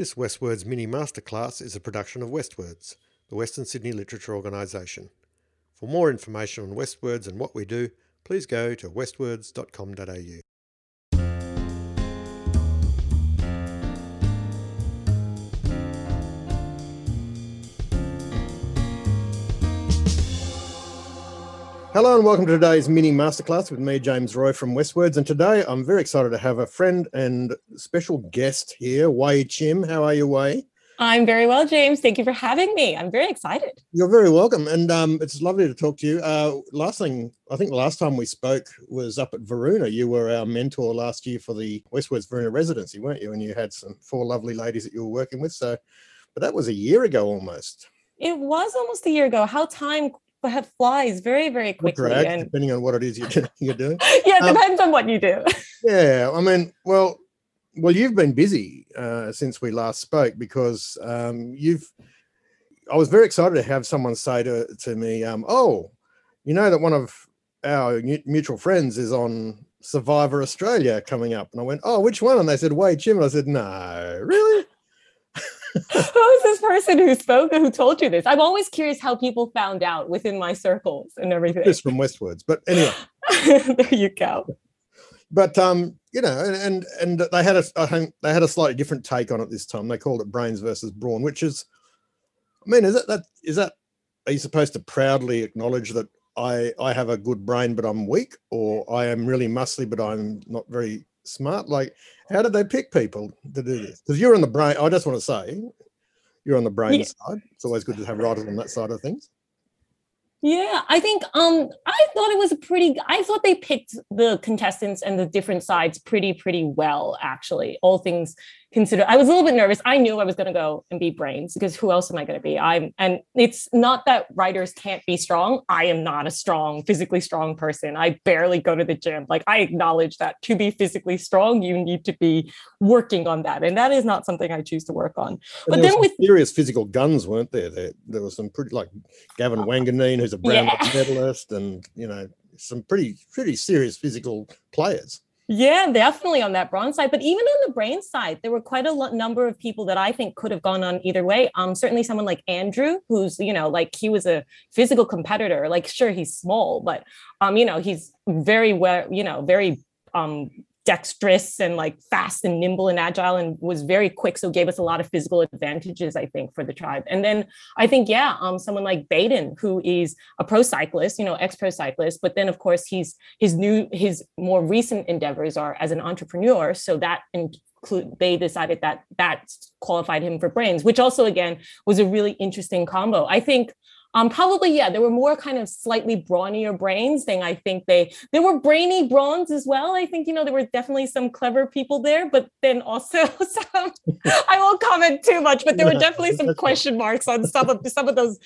This Westwords mini masterclass is a production of Westwords, the Western Sydney Literature Organisation. For more information on Westwords and what we do, please go to westwords.com.au. Hello and welcome to today's mini masterclass with me, James Roy from Westwords. And today I'm very excited to have a friend and special guest here, Wai Chim. How are you, Wai? I'm very well, James. Thank you for having me. I'm very excited. You're very welcome. And um, it's lovely to talk to you. Uh, last thing, I think the last time we spoke was up at Varuna. You were our mentor last year for the Westwords Varuna residency, weren't you? And you had some four lovely ladies that you were working with. So, but that was a year ago almost. It was almost a year ago. How time but flies very very quickly drag, and depending on what it is you're, you're doing. Yeah it um, depends on what you do. Yeah i mean well well you've been busy uh, since we last spoke because um, you've i was very excited to have someone say to, to me um, oh you know that one of our mutual friends is on survivor australia coming up? And i went oh which one? And they said Wai Chim and i said no really who is this person who spoke who told you this? I'm always curious how people found out within my circles and everything. Just from Westwords, but anyway. There you go. But um you know and and they had a i think they had a slightly different take on it this time. They called it brains versus brawn which is i mean is that that is that are you supposed to proudly acknowledge that i i have a good brain but i'm weak? Or i am really muscly but i'm not very smart like how did they pick people to do this? Because you're on the brain. I just want to say, you're on the brain yeah. side. It's always good to have writers on that side of things. Yeah, I think um I thought it was a pretty I thought they picked the contestants and the different sides pretty pretty well actually. All things consider I was a little bit nervous. I knew I was going to go and be brains because who else am I going to be? I'm and it's not that writers can't be strong. I am not a strong, physically strong person. I barely go to the gym. Like I acknowledge that to be physically strong, you need to be working on that. And that is not something I choose to work on. And but then with serious physical guns, weren't there? There there was some pretty like Gavin Wanganeen, who's a brown yeah. medalist, and you know, some pretty pretty serious physical players. Yeah, definitely on that bronze side. But even on the brain side, there were quite a number of people that I think could have gone on either way. Um, certainly someone like Andrew, who's you know, like he was a physical competitor. Like, sure, he's small, but um, you know, he's very well, you know, very um dexterous and like fast and nimble and agile and was very quick so gave us a lot of physical advantages i think for the tribe. And then i think yeah um someone like baden who is a pro cyclist you know ex pro cyclist but then of course he's his new his more recent endeavors are as an entrepreneur. So that include they decided that that qualified him for brains which also again was a really interesting combo. I think um, probably, yeah, there were more kind of slightly brawnier brains thing. I think they there were brainy brawns as well. I think, you know, there were definitely some clever people there, but then also some I won't comment too much, but there were definitely some question marks on some of some of those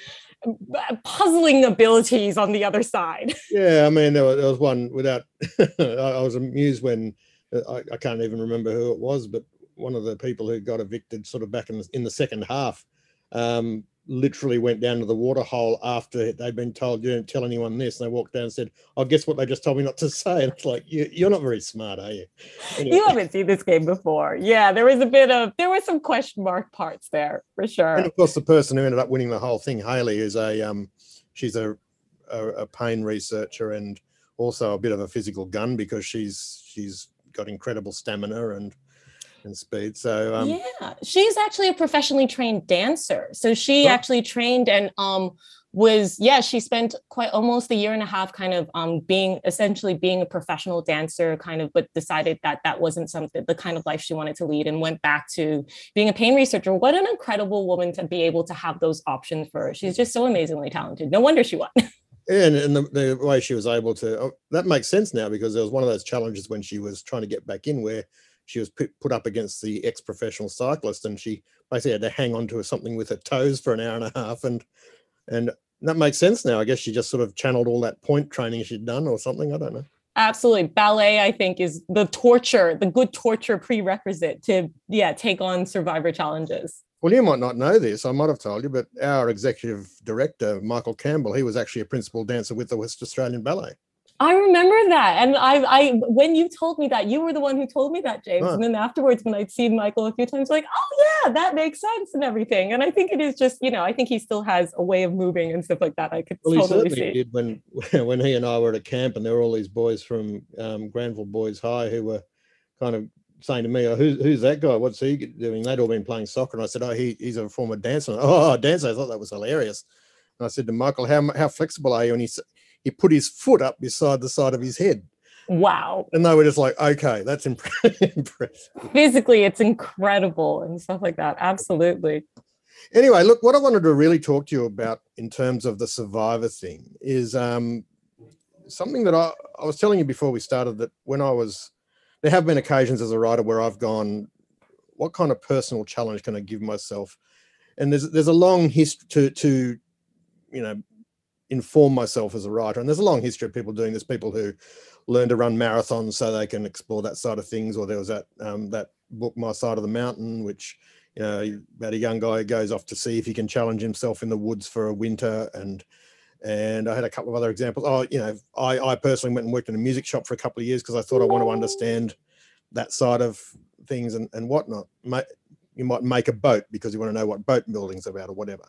uh, puzzling abilities on the other side. Yeah, I mean, there was, there was one without I was amused when uh, I, I can't even remember who it was, but one of the people who got evicted sort of back in the, in the second half um, literally went down to the water hole after they'd been told you don't tell anyone this. And they walked down and said i oh, guess what they just told me not to say? And it's like you, are not very smart are you? Anyway. you haven't seen this game before. Yeah there was a bit of there was some question mark parts there for sure. And of course the person who ended up winning the whole thing hayley is a um she's a, a, a pain researcher and also a bit of a physical gun because she's she's got incredible stamina and and speed. So um, yeah, she's actually a professionally trained dancer. So she actually trained and um was yeah she spent quite almost a year and a half kind of um being essentially being a professional dancer kind of but decided that that wasn't something the kind of life she wanted to lead and went back to being a pain researcher what an incredible woman to be able to have those options for her she's just so amazingly talented no wonder she won and, and the, the way she was able to oh, that makes sense now because there was one of those challenges when she was trying to get back in where she was put up against the ex-professional cyclist and she basically had to hang on to something with her toes for an hour and a half and and that makes sense now. I guess she just sort of channeled all that pointe training she'd done or something. I don't know. Absolutely. Ballet i think is the torture the good torture prerequisite to yeah take on survivor challenges. Well you might not know this i might have told you but our executive director michael campbell he was actually a principal dancer with the west australian ballet I remember that. And I, I, when you told me that, you were the one who told me that, James. And then afterwards, when I'd seen Michael a few times, like, oh yeah, that makes sense and everything. And I think it is just, you know, I think he still has a way of moving and stuff like that. I could well, totally he certainly see. did when, when he and I were at a camp and there were all these boys from um, Granville Boys High who were kind of saying to me, oh, who's, who's that guy? What's he doing? They'd all been playing soccer. And I said, oh, he, he's a former dancer. Oh, dancer. I thought that was hilarious. And I said to Michael, how, how flexible are you? And he said, he put his foot up beside the side of his head. Wow. And they were just like, okay, that's impressive. Physically, it's incredible and stuff like that. Absolutely. Anyway, look, what I wanted to really talk to you about in terms of the survivor thing is um, something that I, I was telling you before we started that when I was, there have been occasions as a writer where I've gone, what kind of personal challenge can I give myself? And there's there's a long history to to you know inform myself as a writer. And there's a long history of people doing this. People who learn to run marathons so they can explore that side of things. Or there was that um, that book, My Side of the Mountain, which you know about a young guy who goes off to see if he can challenge himself in the woods for a winter. And and I had a couple of other examples. Oh, you know, I I personally went and worked in a music shop for a couple of years because I thought I want to understand that side of things and and whatnot. You might make a boat because you want to know what boat building's about or whatever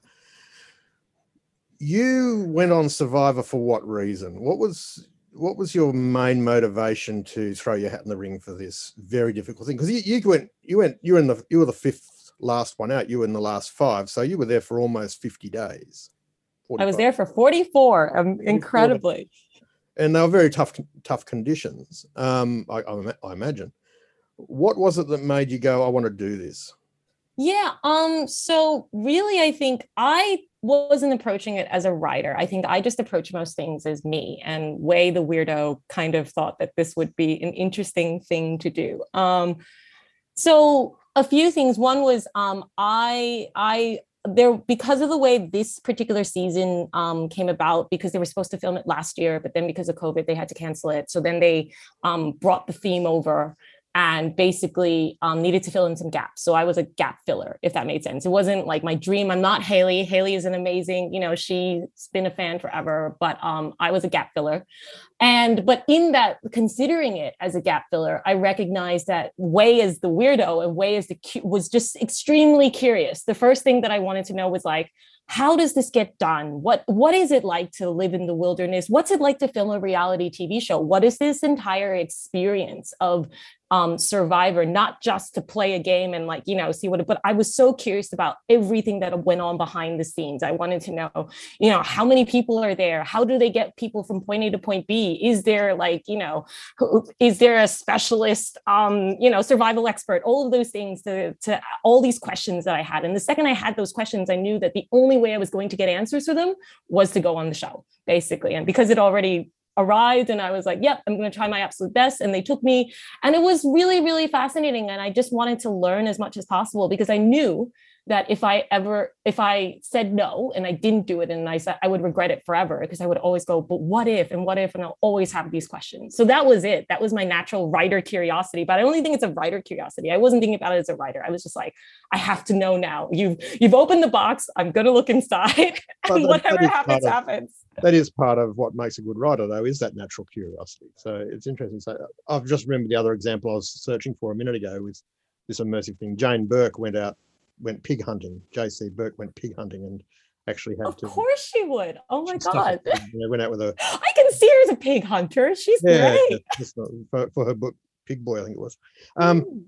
you went on Survivor for what reason? What was what was your main motivation to throw your hat in the ring for this very difficult thing? Because you, you went you went you were in the you were the fifth last one out. You were in the last five, so you were there for almost fifty days. 45. I was there for forty four. Um, incredibly. And they were very tough tough conditions. Um, I, I, I imagine. What was it that made you go? I want to do this. Yeah. Um. So really, I think I wasn't approaching it as a writer. I think I just approach most things as me. And Wai the weirdo kind of thought that this would be an interesting thing to do. Um, so a few things. One was um, I I there because of the way this particular season um, came about because they were supposed to film it last year but then because of covid they had to cancel it so then they um, brought the theme over and basically um, needed to fill in some gaps. So I was a gap filler, if that made sense. It wasn't like my dream. I'm not Hayley. Hayley is an amazing, you know, she's been a fan forever, but um, I was a gap filler. And but in that, considering it as a gap filler, I recognized that Wai as the weirdo and Wai is the was just extremely curious. The first thing that I wanted to know was like, how does this get done what what is it like to live in the wilderness what's it like to film a reality tv show what is this entire experience of um, survivor not just to play a game and like you know see what it, but i was so curious about everything that went on behind the scenes. I wanted to know you know how many people are there? How do they get people from point a to point b? Is there like you know is there a specialist um you know survival expert? All of those things to, to all these questions that i had. And the second i had those questions i knew that the only way i was going to get answers for them was to go on the show basically. And because it already arrived and I was like, yep, I'm going to try my absolute best. And they took me. And it was really, really fascinating. And I just wanted to learn as much as possible because I knew that if I ever, if I said no and I didn't do it and I said I would regret it forever because I would always go, but what if and what if? And I'll always have these questions. So that was it. That was my natural writer curiosity. But I only think it's a writer curiosity. I wasn't thinking about it as a writer. I was just like, I have to know now. You've you've opened the box. I'm gonna look inside. and whatever happens, happens. That is part of what makes a good writer, though, is that natural curiosity. So it's interesting. So I've just remembered the other example I was searching for a minute ago with this immersive thing. Jane Burke went out went pig hunting. J.C. Burke went pig hunting and actually had of to. Of course she would. Oh my god! They went out with a. I can see her as a pig hunter. She's yeah, great. Not, for, for, her book, Pig Boy, I think it was. Um, mm.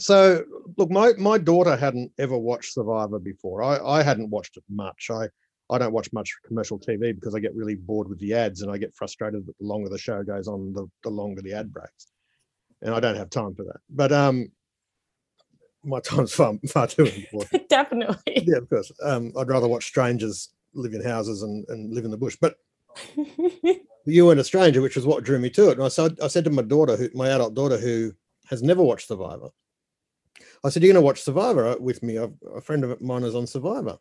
So look, my my daughter hadn't ever watched Survivor before. I I hadn't watched it much. I I don't watch much commercial TV because I get really bored with the ads and I get frustrated that the longer the show goes on, the, the longer the ad breaks. And I don't have time for that. But um, my time's far, far too important. Definitely. Yeah, of course. Um, I'd rather watch strangers live in houses and, and live in the bush. But you weren't a stranger, which was what drew me to it. And I said, I said to my daughter, who, my adult daughter, who has never watched Survivor, I said, You're going to watch Survivor with me? A friend of mine is on Survivor.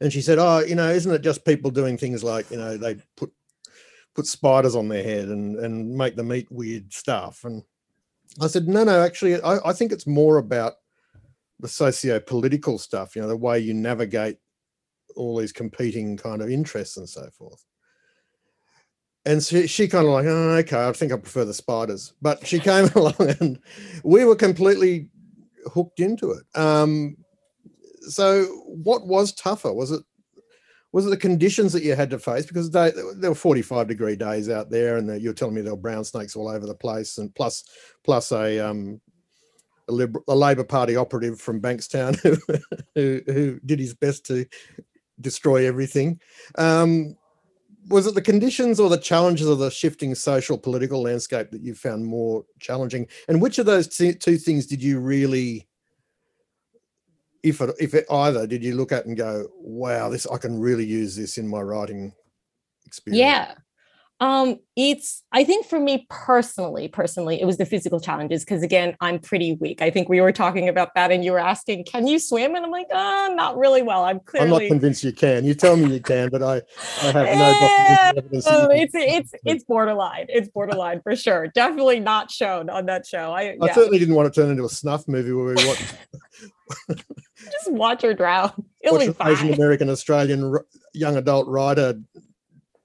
And she said, Oh, you know, isn't it just people doing things like, you know, they put put spiders on their head and, and make them eat weird stuff. And I said, no, no, actually, I, I think it's more about the socio-political stuff, you know, the way you navigate all these competing kind of interests and so forth. and she, she kind of like, oh, okay, I think I prefer the spiders. But she came along and we were completely hooked into it. Um, so what was tougher? Was it was it the conditions that you had to face? Because they, there were 45 degree days out there, and you were telling me there were brown snakes all over the place, and plus plus a um, a, Liber- a Labor Party operative from Bankstown who, who, who did his best to destroy everything. Um, was it the conditions or the challenges of the shifting social political landscape that you found more challenging? And which of those two things did you really, if it, if it either, did you look at and go, "Wow, this I can really use this in my writing experience"? Yeah, um, it's I think for me personally, personally, it was the physical challenges because again, I'm pretty weak. I think we were talking about that, and you were asking, "Can you swim?" And I'm like, "Oh, not really well. I'm clearly." I'm not convinced you can. You tell me you can, but I, I have no yeah. evidence. Oh, it's it's it's borderline. It's borderline for sure. Definitely not shown on that show. I I certainly didn't want to turn into a snuff movie where we watch. Just watch her drown. It'll watch an Asian American Australian young adult writer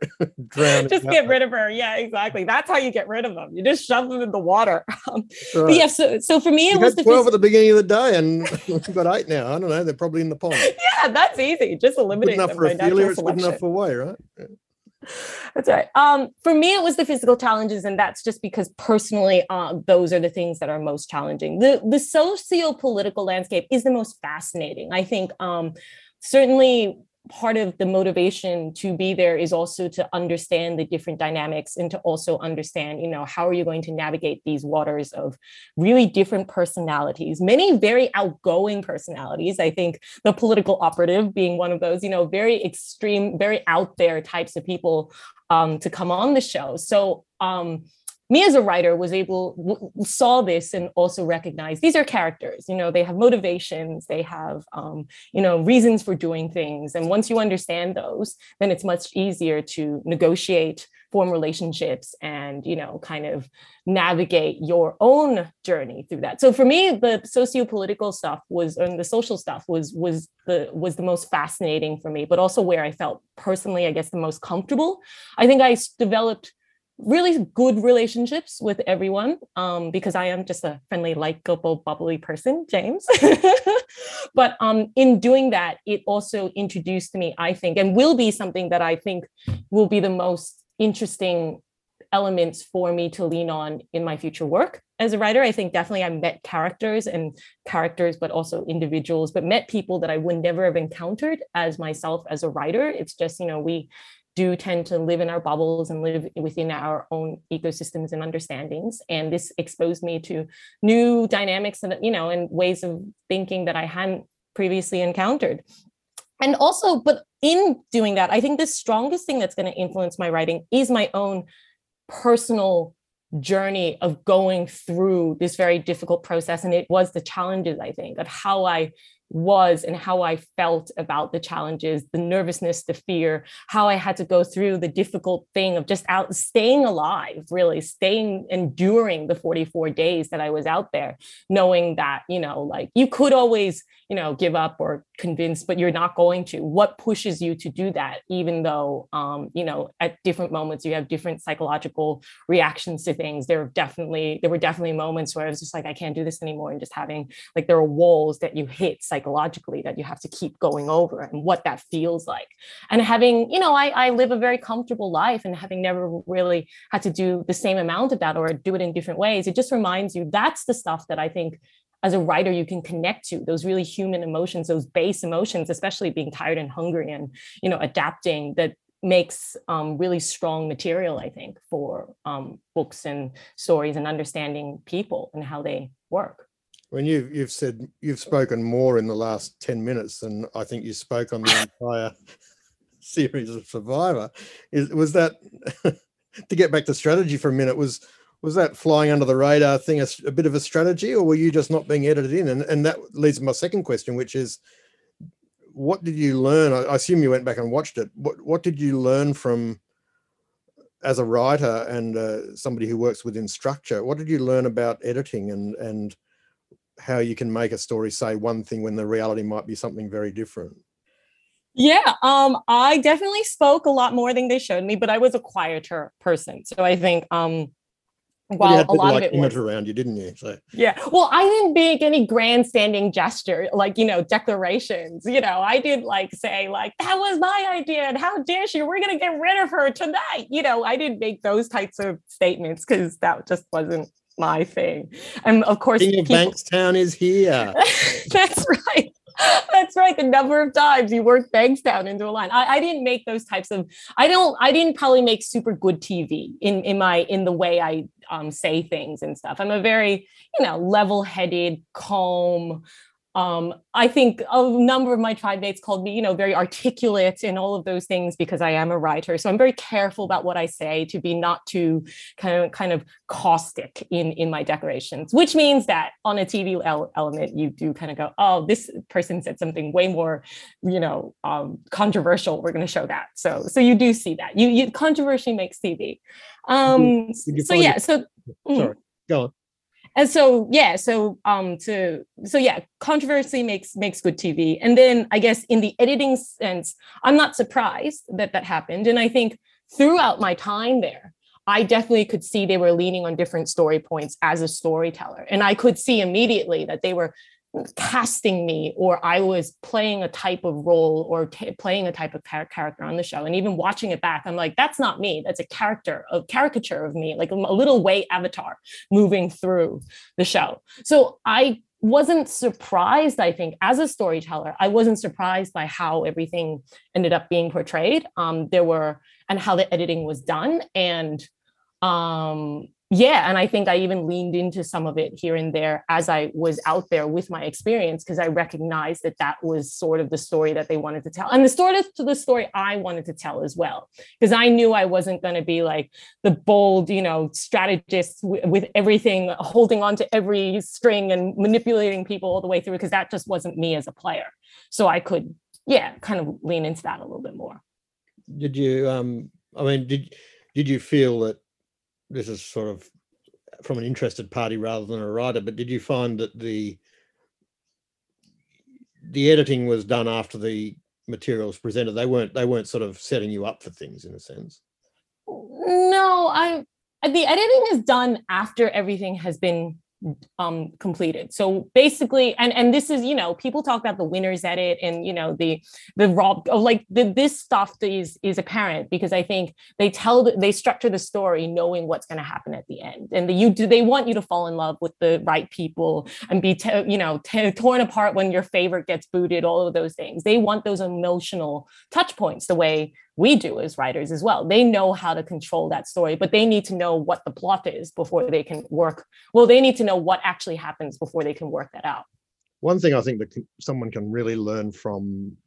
drown. just get rid of her. Yeah, exactly. That's how you get rid of them. You just shove them in the water. Um, right. But yeah, so so for me, it you was the twelve phys- at the beginning of the day, and we've got eight now. I don't know. They're probably in the pond. yeah, that's easy. Just eliminate good enough them for Ophelia. It's good enough for Wai, right? That's right. Um, for me, it was the physical challenges, and that's just because personally, uh, those are the things that are most challenging. The the socio-political landscape is the most fascinating. I think um, certainly part of the motivation to be there is also to understand the different dynamics and to also understand you know how are you going to navigate these waters of really different personalities many very outgoing personalities. I think the political operative being one of those you know very extreme very out there types of people um, to come on the show. So um, me as a writer was able saw this and also recognized these are characters you know they have motivations they have um, you know reasons for doing things. And once you understand those then it's much easier to negotiate form relationships and you know kind of navigate your own journey through that. So for me the socio-political stuff was and the social stuff was was the was the most fascinating for me but also where i felt personally i guess the most comfortable. I think i developed really good relationships with everyone um, because I am just a friendly, likable, bubbly person, James. but um, in doing that, it also introduced me, I think, and will be something that I think will be the most interesting elements for me to lean on in my future work as a writer. I think definitely I met characters and characters, but also individuals, but met people that I would never have encountered as myself as a writer. It's just, you know, we do tend to live in our bubbles and live within our own ecosystems and understandings. And this exposed me to new dynamics and you know and ways of thinking that i hadn't previously encountered. And also but in doing that i think the strongest thing that's going to influence my writing is my own personal journey of going through this very difficult process. And it was the challenges i think of how i was and how I felt about the challenges, the nervousness, the fear, how I had to go through the difficult thing of just out staying alive, really staying, enduring the 44 days that I was out there, knowing that, you know, like you could always, you know, give up or convince, but you're not going to. What pushes you to do that, even though, um, you know, at different moments you have different psychological reactions to things. There were definitely, there were definitely moments where I was just like, I can't do this anymore. And just having like, there are walls that you hit psychologically that you have to keep going over and what that feels like. And having, you know, I, I live a very comfortable life and having never really had to do the same amount of that or do it in different ways, it just reminds you that's the stuff that I think as a writer you can connect to those really human emotions those base emotions especially being tired and hungry and you know adapting that makes um, really strong material i think for um, books and stories and understanding people and how they work when you you've said you've spoken more in the last 10 minutes than i think you spoke on the entire series of survivor. Is was that to get back to strategy for a minute was was that flying under the radar thing a, a, bit of a strategy or were you just not being edited in? And, and that leads to my second question which is what did you learn? I, I assume you went back and watched it. What what did you learn from as a writer and uh, somebody who works within structure what did you learn about editing and and how you can make a story say one thing when the reality might be something very different Yeah, um, I definitely spoke a lot more than they showed me, but I was a quieter person. So I think um while a lot like of it was around you, didn't you? So yeah. Well, I didn't make any grandstanding gesture, like you know, declarations. You know, I did like say like that was my idea, and how dare she? We're gonna get rid of her tonight. You know, I didn't make those types of statements because that just wasn't my thing. And of course, King of people- Bankstown is here. That's right. That's right. The number of times you worked Bankstown into a line. I, I, didn't make those types of. I don't. I didn't probably make super good TV in in my in the way I um, say things and stuff. I'm a very you know level-headed, calm, um, I think a number of my tribe mates called me, you know, very articulate in all of those things because I am a writer. So I'm very careful about what I say to be not too kind of kind of caustic in in my decorations, which means that on a TV element, you do kind of go, oh, this person said something way more, you know, um, controversial. We're going to show that. So so you do see that. You you controversy makes TV. Um, so yeah. So mm. sorry, go on and so yeah so um to so yeah controversy makes makes good tv and then i guess in the editing sense i'm not surprised that that happened. And i think throughout my time there i definitely could see they were leaning on different story points as a storyteller. And i could see immediately that they were casting me or I was playing a type of role or t- playing a type of char- character on the show. And even watching it back, I'm like, that's not me. That's a character, a caricature of me, like a little Wai avatar moving through the show. So I wasn't surprised, I think, as a storyteller, I wasn't surprised by how everything ended up being portrayed. Um, there were, and how the editing was done. And um, yeah and i think i even leaned into some of it here and there as i was out there with my experience because i recognized that that was sort of the story that they wanted to tell and the story to the story i wanted to tell as well because i knew i wasn't going to be like the bold you know strategist w- with everything holding on to every string and manipulating people all the way through because that just wasn't me as a player. So i could yeah kind of lean into that a little bit more. Did you um i mean did did you feel that this is sort of from an interested party rather than a writer, but did you find that the the editing was done after the material was presented? They weren't they weren't sort of setting you up for things in a sense. No, I the editing is done after everything has been um completed. So basically and and this is you know people talk about the winners edit and you know the the raw like the, this stuff is is apparent because i think they tell they structure the story knowing what's going to happen at the end. And the, you do they want you to fall in love with the right people and be you know torn apart when your favorite gets booted all of those things. They want those emotional touch points the way we do as writers as well. They know how to control that story, but they need to know what the plot is before they can work. Well, they need to know what actually happens before they can work that out. One thing I think that someone can really learn from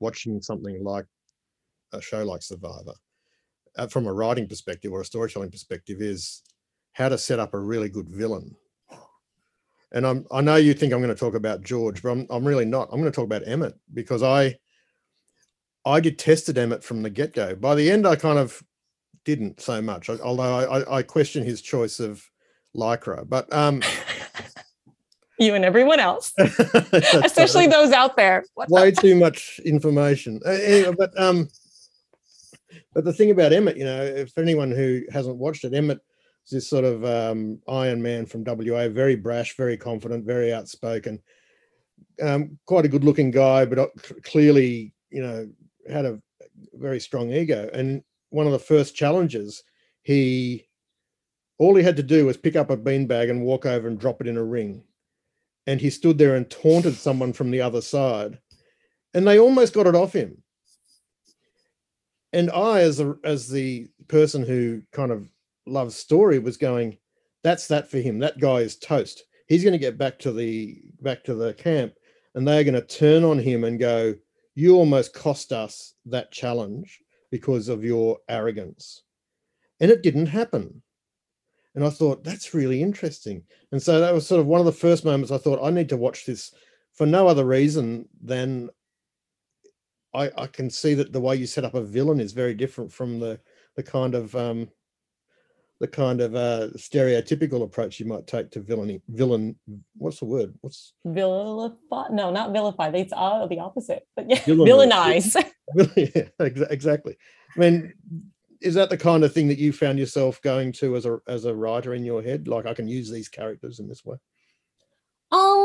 watching something like a show like Survivor, uh, from a writing perspective or a storytelling perspective, is how to set up a really good villain. And I'm, I know you think I'm going to talk about George, but I'm, I'm really not. I'm going to talk about Emmett because I I detested Emmett from the get go. By the end, I kind of didn't so much, although I, I question his choice of lycra. But um, you and everyone else, especially those out there. What way the? too much information. Anyway, but um, but the thing about Emmett, you know, if anyone who hasn't watched it, Emmett is this sort of um, Iron Man from WA, very brash, very confident, very outspoken. Um, quite a good-looking guy, but uh, clearly, you know, had a very strong ego. And one of the first challenges, he all he had to do was pick up a beanbag and walk over and drop it in a ring. And he stood there and taunted someone from the other side. And they almost got it off him. And I, as a, as the person who kind of loves story, was going, that's that for him. That guy is toast. He's going to get back to the back to the camp, and they're going to turn on him and go, you almost cost us that challenge because of your arrogance. And it didn't happen. And I thought, that's really interesting. And so that was sort of one of the first moments I thought, I need to watch this for no other reason than I, I can see that the way you set up a villain is very different from the, the kind of um, the kind of uh, stereotypical approach you might take to villainy. Villain, what's the word? What's vilify? No, not vilify. It's uh, the opposite. But yeah, Villainize. villainize. yeah, exactly. I mean, is that the kind of thing that you found yourself going to as a as a writer in your head? Like, I can use these characters in this way. Um,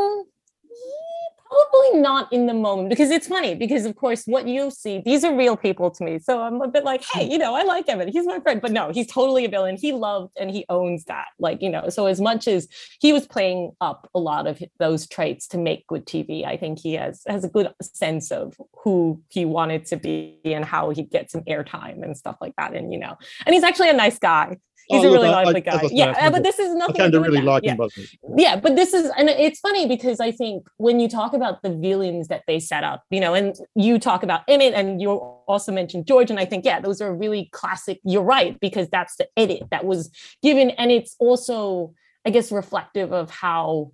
probably not in the moment because it's funny because of course what you see these are real people to me. So i'm a bit like hey you know i like evan he's my friend. But no he's totally a villain. He loved and he owns that like you know so as much as he was playing up a lot of those traits to make good tv i think he has has a good sense of who he wanted to be and how he gets some airtime and stuff like that and you know and he's actually a nice guy He's Oh, a look, really I- lively I- guy. that's Yeah, uh, but this is nothing. I kind of really like yeah him, Busby. yeah but this is and it's funny because i think when you talk about the villains that they set up you know and you talk about emmett and you also mentioned george and i think yeah those are really classic you're right because that's the edit that was given and it's also i guess reflective of how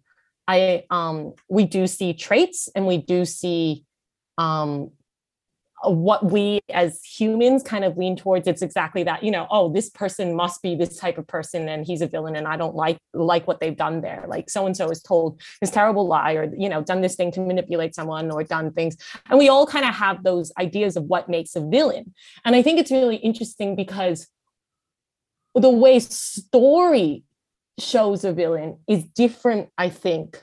i um we do see traits and we do see um what we as humans kind of lean towards it's exactly that you know oh this person must be this type of person and he's a villain and i don't like like what they've done there. Like so and so is told this terrible lie or you know done this thing to manipulate someone or done things. And we all kind of have those ideas of what makes a villain. And i think it's really interesting because the way story shows a villain is different i think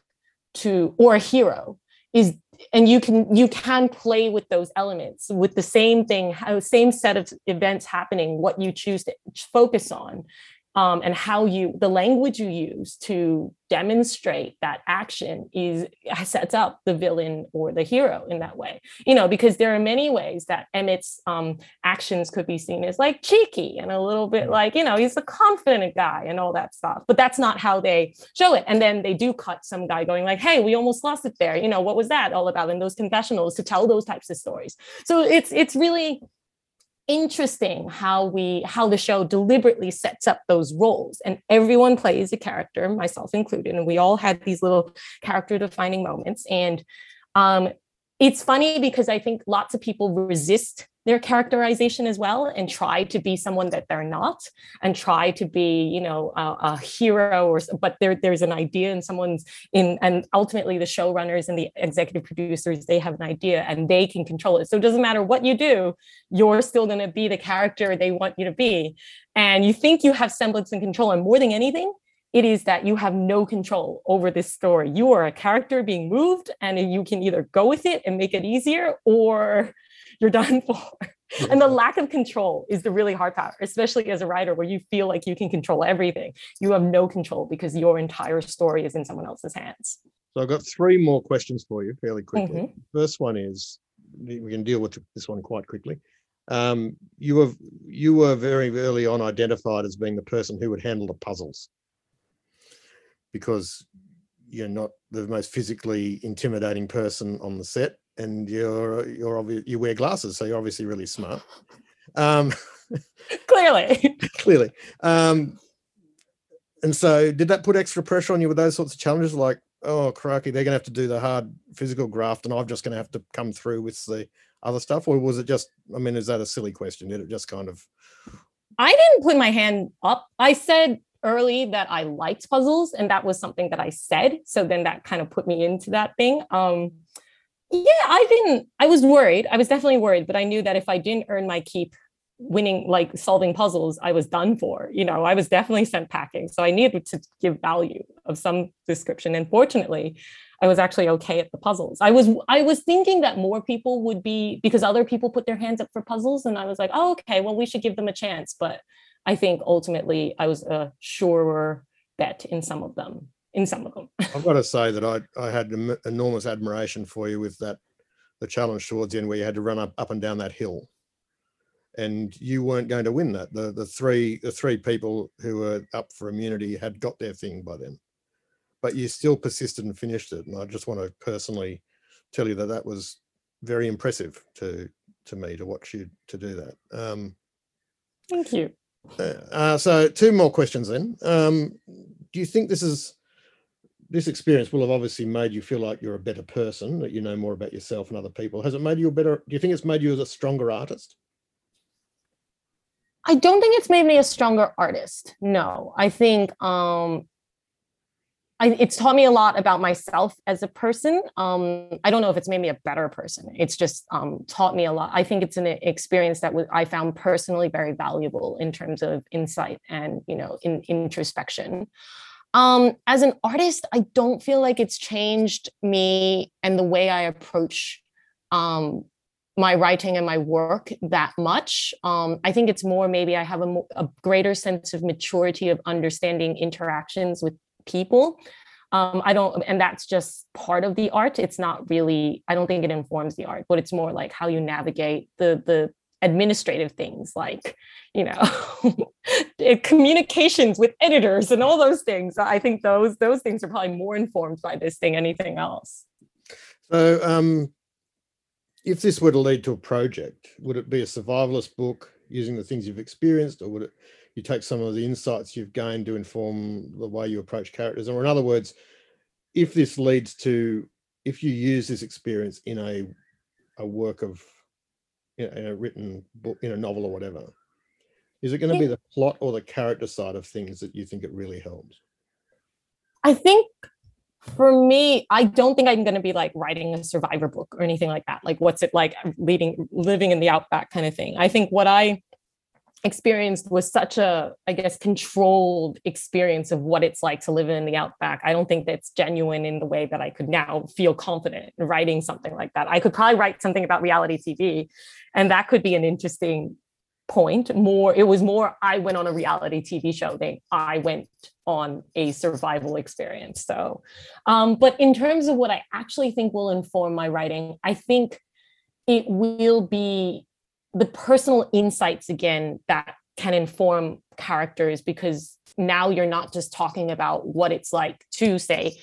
to or a hero is and you can you can play with those elements with the same thing same set of events happening what you choose to focus on um, and how you the language you use to demonstrate that action is sets up the villain or the hero in that way. You know because there are many ways that emmett's um, actions could be seen as like cheeky and a little bit like you know he's a confident guy and all that stuff but that's not how they show it. And then they do cut some guy going like hey we almost lost it there. You know what was that all about? In those confessionals to tell those types of stories. So it's it's really interesting how we how the show deliberately sets up those roles. And everyone plays a character myself included and we all had these little character defining moments. And um it's funny because i think lots of people resist their characterization as well and try to be someone that they're not and try to be you know a, a hero or but there there's an idea and someone's in and ultimately the showrunners and the executive producers they have an idea and they can control it. So it doesn't matter what you do you're still going to be the character they want you to be. And you think you have semblance and control and more than anything it is that you have no control over this story. You are a character being moved and you can either go with it and make it easier or you're done for and the lack of control is the really hard part especially as a writer where you feel like you can control everything you have no control because your entire story is in someone else's hands So I've got three more questions for you fairly quickly. Mhm. First one is we can deal with this one quite quickly. Um, you were you were very early on identified as being the person who would handle the puzzles because you're not the most physically intimidating person on the set, and you're you're obvious you wear glasses, so you're obviously really smart. Um, clearly clearly. Um, and so, did that put extra pressure on you with those sorts of challenges? Like, oh, crikey, they're going to have to do the hard physical graft, and I'm just going to have to come through with the other stuff, or was it just? I mean, is that a silly question? Did it just kind of? I didn't put my hand up. I said early that I liked puzzles, and that was something that I said. So then that kind of put me into that thing. Um, yeah, I didn't. I was worried. I was definitely worried, but I knew that if I didn't earn my keep winning, like solving puzzles, I was done for. You know, I was definitely sent packing. So I needed to give value of some description. And fortunately, I was actually okay at the puzzles. I was I was thinking that more people would be because other people put their hands up for puzzles, and I was like, oh, okay, well, we should give them a chance. But I think ultimately I was a surer bet in some of them. In some of them. I've got to say that I I had enormous admiration for you with that the challenge towards the end where you had to run up up and down that hill, and you weren't going to win that. The the three the three people who were up for immunity had got their thing by then, but you still persisted and finished it. And I just want to personally tell you that that was very impressive to to me to watch you to do that. Um, Thank you. uh, uh, so two more questions then. Um, do you think this is this experience will have obviously made you feel like you're a better person, that you know more about yourself and other people? Has it made you a better? Do you think it's made you as a stronger artist? I don't think it's made me a stronger artist. No, I think um, I, it's taught me a lot about myself as a person. Um, I don't know if it's made me a better person. It's just um, taught me a lot. I think it's an experience that I found personally very valuable in terms of insight and you know in introspection. Um, as an artist, I don't feel like it's changed me and the way I approach um, my writing and my work that much. Um, I think it's more maybe I have a, a, greater sense of maturity of understanding interactions with people. Um, I don't, and that's just part of the art. It's not really. I don't think it informs the art, but it's more like how you navigate the the administrative things like you know communications with editors and all those things. I think those those things are probably more informed by this thing anything else. So um if this were to lead to a project would it be a survivalist book using the things you've experienced or would it you take some of the insights you've gained to inform the way you approach characters? Or in other words if this leads to if you use this experience in a a work of in a written book, in a novel or whatever, is it going to be the plot or the character side of things that you think it really helps? I think for me, I don't think I'm going to be like writing a survivor book or anything like that. Like, what's it like leading, living in the outback kind of thing. I think what I experienced was such a i guess controlled experience of what it's like to live in the outback i don't think that's genuine in the way that i could now feel confident in writing something like that i could probably write something about reality tv and that could be an interesting point. More it was more i went on a reality tv show than i went on a survival experience. So um, but in terms of what i actually think will inform my writing i think it will be the personal insights again that can inform characters because now you're not just talking about what it's like to say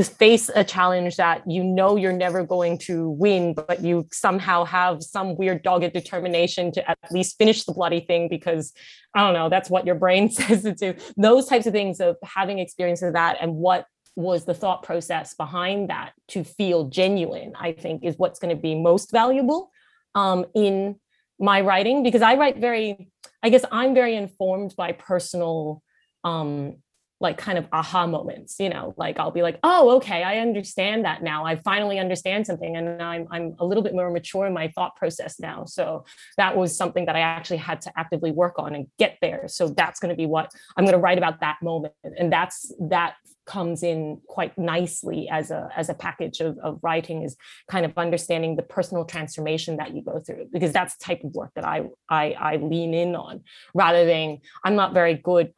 face a challenge that you know you're never going to win but you somehow have some weird dogged determination to at least finish the bloody thing because i don't know that's what your brain says to do. Those types of things of having experience of that and what was the thought process behind that to feel genuine i think is what's going to be most valuable um, in my writing because I write very, I guess I'm very informed by personal um like kind of aha moments you know like i'll be like oh okay i understand that now. I finally understand something and i'm i'm a little bit more mature in my thought process now. So that was something that i actually had to actively work on and get there. So that's going to be what i'm going to write about that moment. And that's that comes in quite nicely as a as a package of, of writing is kind of understanding the personal transformation that you go through because that's the type of work that I I, I lean in on rather than I'm not very good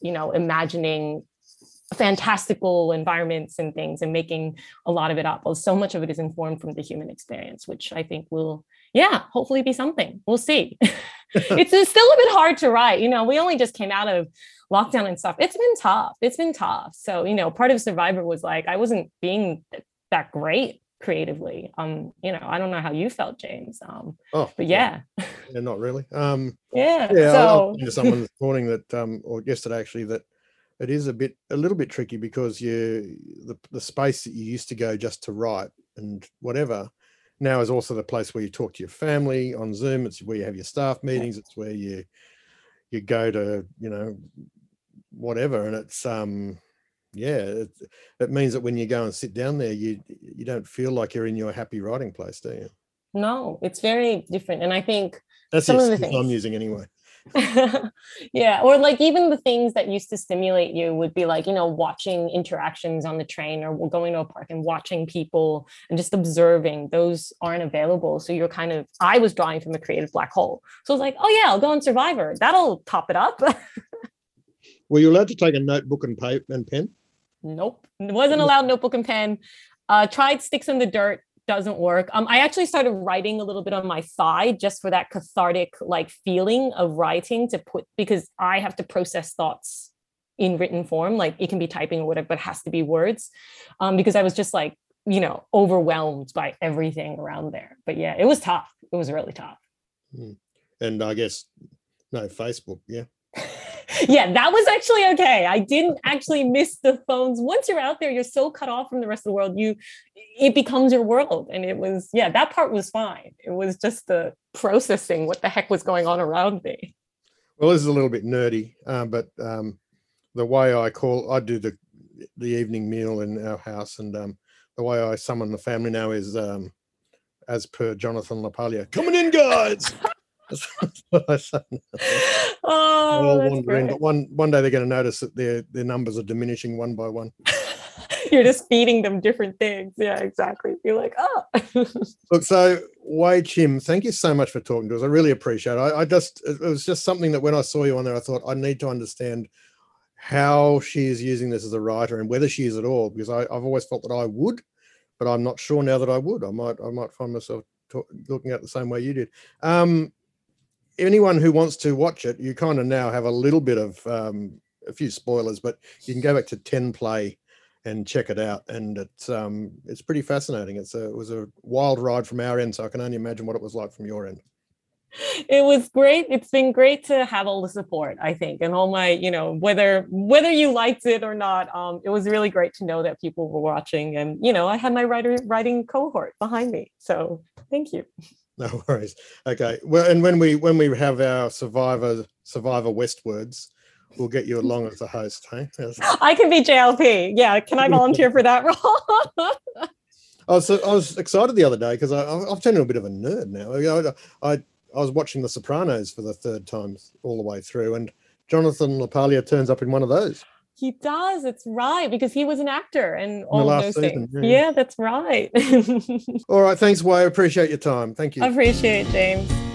you know imagining fantastical environments and things and making a lot of it up. Well, so much of it is informed from the human experience, which I think will, yeah, hopefully be something. We'll see. it's, still a bit hard to write. You know, we only just came out of lockdown and stuff, it's been tough. It's been tough. So, you know, part of Survivor was like, I wasn't being that great creatively. Um, you know, I don't know how you felt, James. Um, oh, but yeah. yeah, not really. Um, yeah. Yeah. So... I, I to someone this morning that, um, or yesterday actually, that it is a bit, a little bit tricky because you, the, the space that you used to go just to write and whatever, now is also the place where you talk to your family on Zoom. It's where you have your staff meetings. It's where you you go to you know whatever. And it's um yeah it, it means that when you go and sit down there you you don't feel like you're in your happy writing place do you? No it's very different. And i think that's some of the things i'm using anyway yeah or like even the things that used to stimulate you would be like you know watching interactions on the train or going to a park and watching people and just observing. Those aren't available so you're kind of i was drawing from a creative black hole. So i was like oh yeah i'll go on survivor. That'll top it up. Were you allowed to take a notebook and paper and pen? Nope, wasn't allowed notebook and pen. Uh, tried sticks in the dirt, doesn't work. Um, I actually started writing a little bit on my side just for that cathartic like feeling of writing to put because I have to process thoughts in written form. Like it can be typing or whatever, but it has to be words. Um, because I was just like, you know, overwhelmed by everything around there. But yeah, it was tough. It was really tough. Hmm. And I guess no Facebook, yeah. Yeah, that was actually okay. I didn't actually miss the phones. Once you're out there, you're so cut off from the rest of the world. You it becomes your world. And it was, yeah, that part was fine. It was just the processing what the heck was going on around me. Well, this is a little bit nerdy, uh, but um, the way I call, I do the the evening meal in our house, and um, the way I summon the family now is um, as per Jonathan LaPaglia, coming in, guys. That's what I say. Oh, All wandering, great. but one one day they're going to notice that their their numbers are diminishing one by one. You're just feeding them different things. Yeah, exactly. You're like, oh. Look, so Wai Chim, thank you so much for talking to us. I really appreciate it. I, I just it was just something that when I saw you on there, I thought I need to understand how she is using this as a writer and whether she is at all, because I, I've always felt that I would, but I'm not sure now that I would. I might I might find myself ta- looking at it the same way you did. Um, anyone who wants to watch it, you kind of now have a little bit of um, a few spoilers, but you can go back to 10 play and check it out. And it's um, it's pretty fascinating. It's a, it was a wild ride from our end, so I can only imagine what it was like from your end. it was great it's been great to have all the support i think and all my you know whether whether you liked it or not um it was really great to know that people were watching and you know i had my writer writing cohort behind me so thank you No worries. Okay. Well, and when we when we have our Survivor Survivor Westwords, we'll get you along as a host. Hey. Yes. i can be jlp yeah can i volunteer for that role I was I was excited the other day because I I've turned into a bit of a nerd now. Know, I I was watching The Sopranos for the third time all the way through, and Jonathan LaPaglia turns up in one of those. He does it's right because he was an actor and all those season, things yeah. yeah that's right All right. Thanks, Wai. I appreciate your time. Thank you. I appreciate it james